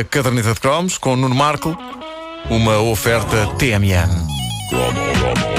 a caderneta de cromos com Nuno Marco, uma oferta TMN.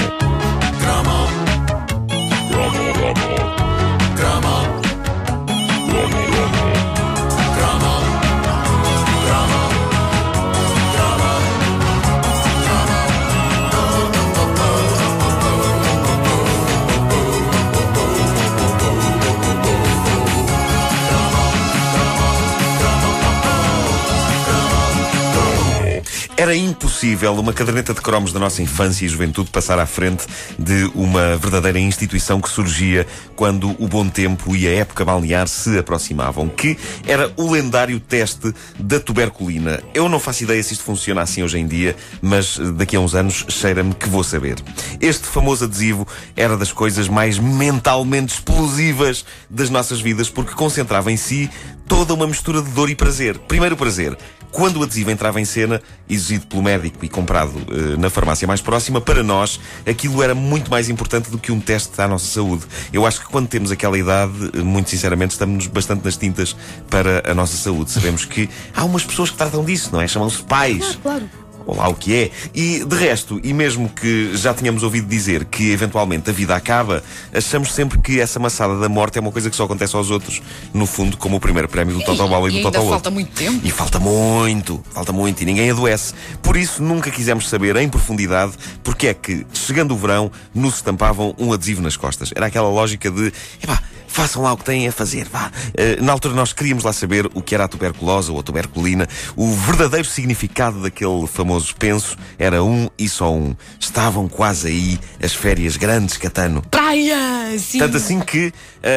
Era impossível uma caderneta de cromos da nossa infância e juventude passar à frente de uma verdadeira instituição que surgia quando o bom tempo e a época balnear se aproximavam, que era o lendário teste da tuberculina. Eu não faço ideia se isto funciona assim hoje em dia, mas daqui a uns anos cheira-me que vou saber. Este famoso adesivo era das coisas mais mentalmente explosivas das nossas vidas, porque concentrava em si toda uma mistura de dor e prazer. Primeiro prazer, quando o adesivo entrava em cena, exigido pelo médico e comprado uh, na farmácia mais próxima, para nós aquilo era muito mais importante do que um teste à nossa saúde. Eu acho que quando temos aquela idade, uh, muito sinceramente, estamos bastante nas tintas para a nossa saúde. Sabemos que há umas pessoas que tratam disso, não é? Chamam-se pais. Claro, claro ou lá o que é. E de resto, e mesmo que já tenhamos ouvido dizer que eventualmente a vida acaba, achamos sempre que essa maçada da morte é uma coisa que só acontece aos outros, no fundo, como o primeiro prémio do Totobal e, e do Totobal. falta muito tempo. E falta muito, falta muito, e ninguém adoece. Por isso, nunca quisemos saber em profundidade porque é que, chegando o verão, nos estampavam um adesivo nas costas. Era aquela lógica de, epá, façam lá o que têm a fazer, vá. Uh, na altura nós queríamos lá saber o que era a tuberculose ou a tuberculina. O verdadeiro significado daquele famoso penso era um e só um. Estavam quase aí as férias grandes, Catano. Praia! Sim. Tanto assim que uh,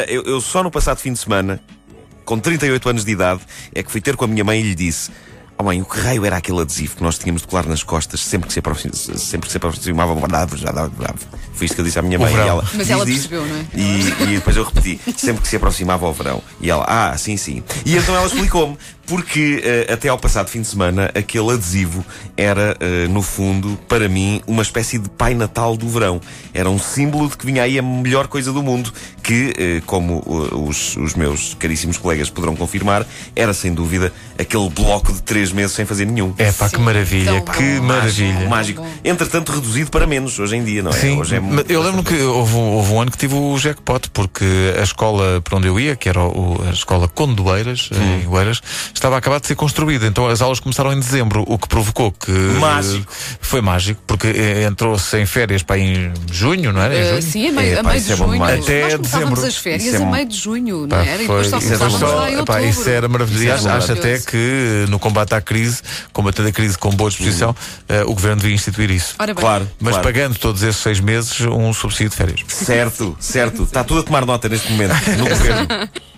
eu, eu só no passado fim de semana, com 38 anos de idade, é que fui ter com a minha mãe e lhe disse Oh mãe, o que raio era aquele adesivo que nós tínhamos de colar nas costas sempre que se, aproximava, sempre que se aproximava Foi isto que eu disse à minha mãe. Ela, Mas ela diz, percebeu, não é? E, e, depois eu repeti, sempre que se aproximava ao verão. E ela, ah, sim, sim. E então ela explicou-me, porque uh, até ao passado fim de semana, aquele adesivo era, uh, no fundo, para mim, uma espécie de Pai Natal do verão. Era um símbolo de que vinha aí a melhor coisa do mundo, que, uh, como os, os meus caríssimos colegas poderão confirmar, era sem dúvida aquele bloco de três meses sem fazer nenhum. É pá, que maravilha, que mágico, maravilha. Mágico. Entretanto, reduzido para menos hoje em dia, não é? Sim, hoje é muito... eu lembro que houve, houve, um ano que tive o jackpot, porque a escola para onde eu ia, que era o, a escola Condoeiras, hum. em Oeiras, estava acabado de ser construída. Então as aulas começaram em dezembro, o que provocou que. Mágico. Foi mágico, porque eh, entrou-se em férias para em junho, não era? Em junho? Uh, sim, a meio, é, a meio de é junho. Até Nós dezembro. as férias é a meio de junho, não era? Foi, e depois só começávamos lá em outubro. Isso era maravilhoso. Acho até que no combate à crise, combatendo a crise com boa disposição, uh, o governo devia instituir isso. Ora bem. Claro. Mas claro. pagando todos esses seis meses um subsídio de férias. Certo, certo. Está tudo a tomar nota neste momento no governo.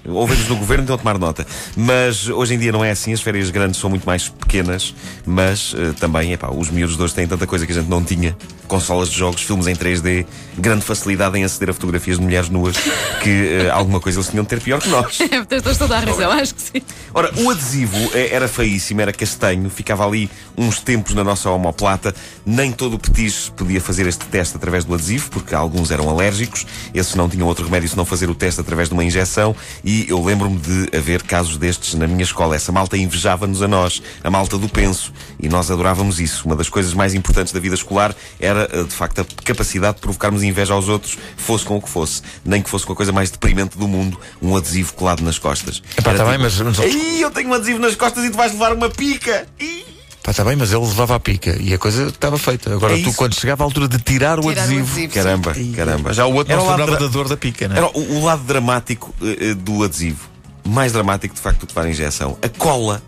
Ouvemos no governo, então a tomar nota. Mas hoje em dia não é assim, as férias grandes são muito mais pequenas, mas uh, também, epá, os miúdos de hoje têm tanta coisa que a gente não tinha. Consolas de jogos, filmes em 3D, grande facilidade em aceder a fotografias de mulheres nuas, que uh, alguma coisa eles tinham de ter pior que nós. Tens toda a razão, acho que sim. Ora, o adesivo eh, era feíssimo, era castanho, ficava ali uns tempos na nossa homoplata. Nem todo o petis podia fazer este teste através do adesivo, porque alguns eram alérgicos, esses não tinham outro remédio senão fazer o teste através de uma injeção. E eu lembro-me de haver casos destes na minha escola. Essa malta invejava-nos a nós, a malta do penso, e nós adorávamos isso. Uma das coisas mais importantes da vida escolar era, eh, de facto, a capacidade de provocarmos inveja aos outros, fosse com o que fosse. Nem que fosse com a coisa mais deprimente do mundo, um adesivo colado nas costas. Epá, tá tipo, bem, mas, mas... Ei, eu tenho um adesivo nas costas e tu vais levar uma pica! Ih! Pá, está bem, mas ele levava a pica e a coisa estava feita. Agora, é tu, quando chegava à altura de tirar o Tirar o adesivo. adesivo. Caramba, caramba. Já o outro Era não o lembrava da dor da pica, não é? Era o, o lado dramático eh, do adesivo. Mais dramático, de facto, do que levar a injeção. A cola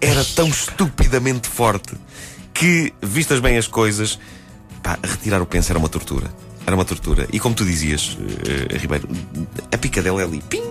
era tão estupidamente forte que, vistas bem as coisas, pá, retirar o penso era uma tortura. Era uma tortura. E como tu dizias, eh, Ribeiro, a pica dela é ali. Pim!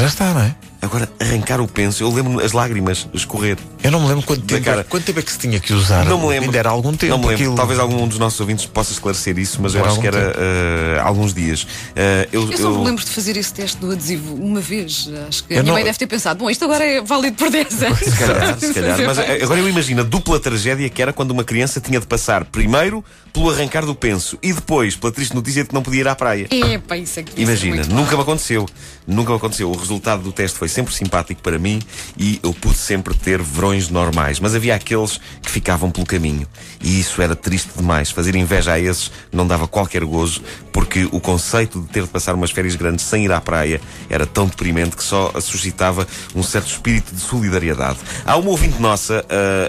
Já está, não é? Agora, arrancar o penso, eu lembro-me as lágrimas escorrer. Eu não me lembro quanto tempo, cara. quanto tempo é que se tinha que usar. Não me lembro. Ainda era algum tempo. Não me lembro. aquilo. Talvez algum dos nossos ouvintes possa esclarecer isso, mas eu Era acho que era eh, alguns dias. Eh, eu, Eu só me lembro de fazer esse teste do adesivo uma vez. Acho que a Eu minha não- mãe deve ter pensado, bom, isto agora é válido por 10 anos. Se calhar, se calhar. Mas eh, agora eu imagino a dupla tragédia que era quando uma criança tinha de passar primeiro pelo arrancar do penso e depois pela triste notícia de que não podia ir à praia. Epá, isso é que devia ser Imagina, muito nunca mal. me aconteceu. Nunca me aconteceu. O resultado do teste foi sempre simpático para mim e eu pude sempre ter verões normais. Mas havia aqueles que ficavam pelo caminho. E isso era triste demais. Fazer inveja a esses não dava qualquer gozo, porque o conceito de ter de passar umas férias grandes sem ir à praia era tão deprimente que só suscitava um certo espírito de solidariedade. Há uma ouvinte nossa,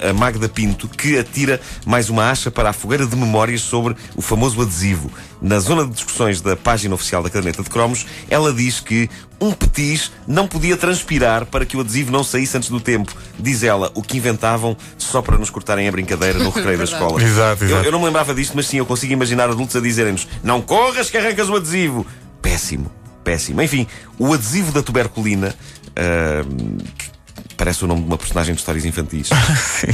a, Magda Pinto, que atira mais uma acha para a fogueira de memórias sobre o famoso adesivo. Na zona de discussões da página oficial da caderneta de cromos, ela diz que um petis não podia transpirar para que o adesivo não saísse antes do tempo. Diz ela, o que inventavam só para nos cortarem a brincadeira no recreio da escola. Exato, exato. Eu, eu não me lembrava disto, mas sim, eu consigo imaginar adultos a dizerem-nos: não corras que arrancas o adesivo. Péssimo, péssimo. Enfim, o adesivo da tuberculina. Uh, parece o nome de uma personagem de histórias infantis. Sim.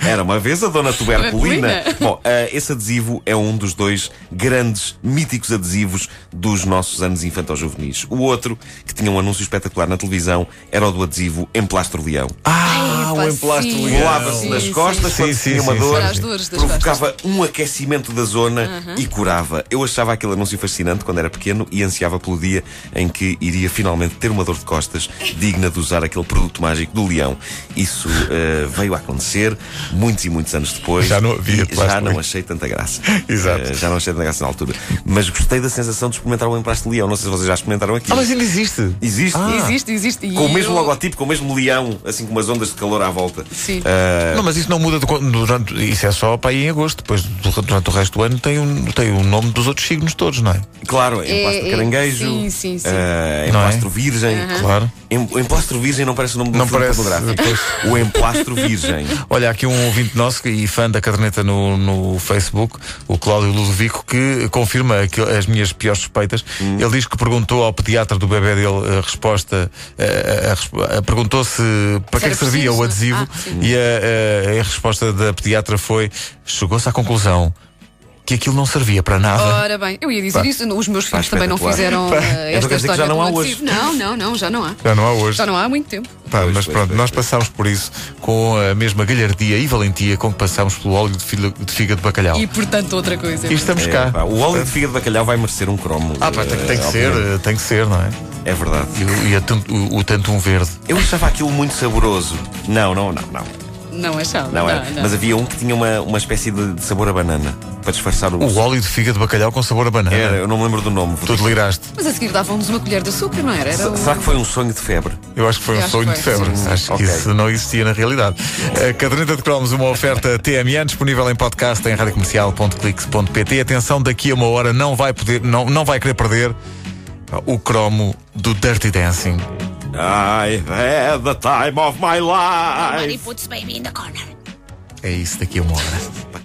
Era uma vez a Dona Tuberculina. Bom, uh, esse adesivo é um dos dois grandes, míticos adesivos dos nossos anos infantil-juvenis. O outro, que tinha um anúncio espetacular na televisão, era o do adesivo Emplastro Leão. Ah, Ai, o emplastro sim. leão. Colava-se nas costas sim. quando Sim, tinha uma sim, dor, provocava um aquecimento da zona e curava. Eu achava aquele anúncio fascinante quando era pequeno e ansiava pelo dia em que iria finalmente ter uma dor de costas digna de usar aquele produto mágico do leão. Isso eh, veio a acontecer muitos e muitos anos depois. Já não havia e plástico Já não achei tanta graça. Exato. Eh, já não achei tanta graça na altura. Mas gostei da sensação de experimentar o emplasto de leão. Não sei se vocês já experimentaram aqui. Ah, mas ainda existe. Existe. Existe, existe. E Com o mesmo eu- logotipo, com o mesmo leão, assim com umas ondas de calor à volta. Sim. Eh, Não, mas isso não muda do- durante. Isso é só para aí em agosto. Depois, du- durante o resto do ano, tem, um, tem o nome dos outros signos todos, não é? Claro, emplastro é- caranguejo, sim, sim, sim. eh, Não é? emplastro virgem. Claro. Em- O emplastro virgem não parece o nome do Não parece, pornográfico. O emplastro virgem. Olha, aqui um ouvinte nosso e fã da caderneta no, no Facebook, o Cláudio Ludovico, que confirma que as minhas piores suspeitas. Hum. Ele diz que perguntou ao pediatra do bebê dele a resposta, a- a- a perguntou se para que é que servia preciso, o adesivo Ah, e a, a- a resposta da pediatra foi: chegou-se à conclusão que aquilo não servia para nada. Ora bem, eu ia dizer Pá. isso. Os meus filhos Pá, também não fizeram Pá. eh, Então esta que já história não há adesivo. Não, não, não, já não há. Já não há hoje. Já não há há muito tempo. Pá, Pois, mas pois, pronto, pois, nós passámos por isso com a mesma galhardia e valentia com que passámos pelo óleo de, fila- de figa de bacalhau. E portanto, outra coisa. E estamos É, cá. pá, o óleo de fígado de bacalhau vai merecer um cromo. Ah, pá, tem, tem que ser, eh, tem que ser, não é? É verdade. E, o- e a o, o tanto um verde. Eu achava aquilo muito saboroso. Não, não, não, não. Não achava. Não, era. não. Mas havia um que tinha uma, uma espécie de, de sabor a banana. Para disfarçar o. O óleo de figa de bacalhau com sabor a banana. Era, eu não me lembro do nome. Tu deliraste. Mas a seguir davam-nos uma colher de açúcar, não era? Era o- Será que foi um sonho de febre? Eu acho que foi um Eu acho sonho que de foi, febre. sim. Acho que Ok. isso não existia na realidade. A caderneta de cromos, uma oferta TMN, disponível em podcast em radiocomercial.clix.pt. Atenção, daqui a uma hora não vai poder, não, não vai querer perder o cromo do Dirty Dancing. I had the time of my Nobody life. puts baby in the corner. É isso daqui a uma hora.